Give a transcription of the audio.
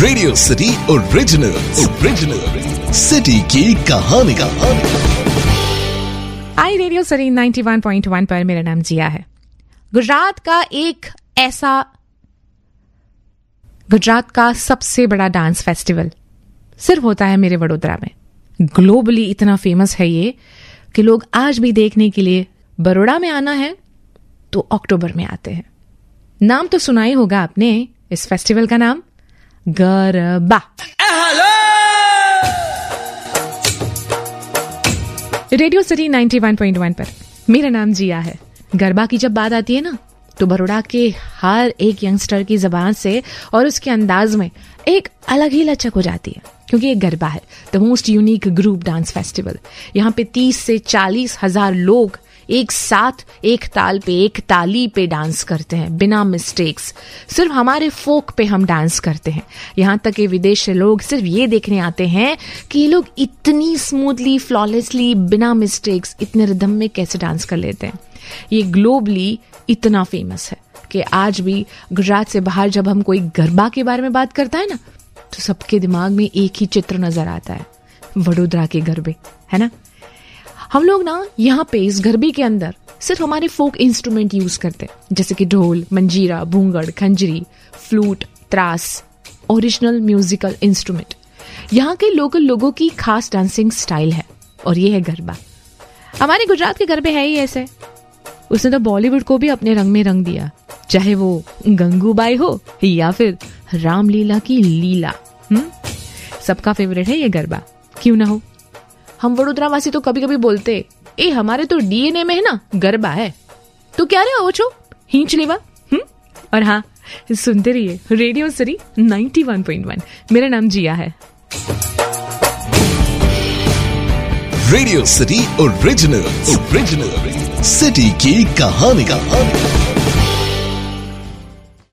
Radio city original original city की कहानी का आई रेडियो सरी 91.1 पर मेरा नाम जिया है। गुजरात का एक ऐसा गुजरात का सबसे बड़ा डांस फेस्टिवल सिर्फ़ होता है मेरे वडोदरा में। ग्लोबली इतना फ़ेमस है ये कि लोग आज भी देखने के लिए बड़ोड़ा में आना है तो अक्टूबर में आते हैं। नाम तो सुना ही होगा आपने, इस फेस्टिवल का नाम। गरबा। रेडियो सिटी 91.1 पर। मेरा नाम जिया है। गरबा की जब बात आती है ना तो बड़ोड़ा के हर एक यंगस्टर की जबान से और उसके अंदाज में एक अलग ही लचक हो जाती है, क्योंकि ये गरबा है। The most unique group dance festival यहाँ पे 30 से चालीस हज़ार लोग एक साथ, एक ताल पे, एक ताली पे डांस करते हैं, बिना मिस्टेक्स सिर्फ़ हमारे फोक पे हम डांस करते हैं। यहाँ तक कि विदेश से लोग सिर्फ़ ये देखने आते हैं कि ये लोग इतनी स्मूथली फ्लॉलेसली बिना मिस्टेक्स इतने रिदम में कैसे डांस कर लेते हैं। ये ग्लोबली इतना फ़ेमस है कि आज भी गुजरात से बाहर जब हम कोई गरबा के बारे में बात करता है ना तो सबके दिमाग में एक ही चित्र नज़र आता है, वडोदरा के गरबे, है ना? हम लोग ना यहाँ पे, इस गरबे के अंदर, सिर्फ़ हमारे फोक इंस्ट्रूमेंट यूज़ करते हैं। जैसे कि ढोल, मंजीरा, भूंगड़, खंजरी फ्लूट त्रास ओरिजिनल म्यूजिकल इंस्ट्रूमेंट यहाँ के लोकल लोगों की खास डांसिंग स्टाइल है, और ये है गरबा। हमारे गुजरात के गरबे है ही ऐसे। उसने तो बॉलीवुड को भी अपने रंग में रंग दिया, चाहे वो गंगूबाई हो, या फिर रामलीला की लीला। हम्म? सबका फेवरेट है ये गरबा। क्यों ना हो? हम वडोदरा वासी तो कभी कभी बोलते, ए, हमारे तो डीएनए में है ना, गरबा है। तो क्या रे ओछो हिंच लेवा हम्म? और हाँ सुनते रहिए रेडियो सरी 91.1 मेरा नाम जिया है। Radio city original original city की कहानी कहानी।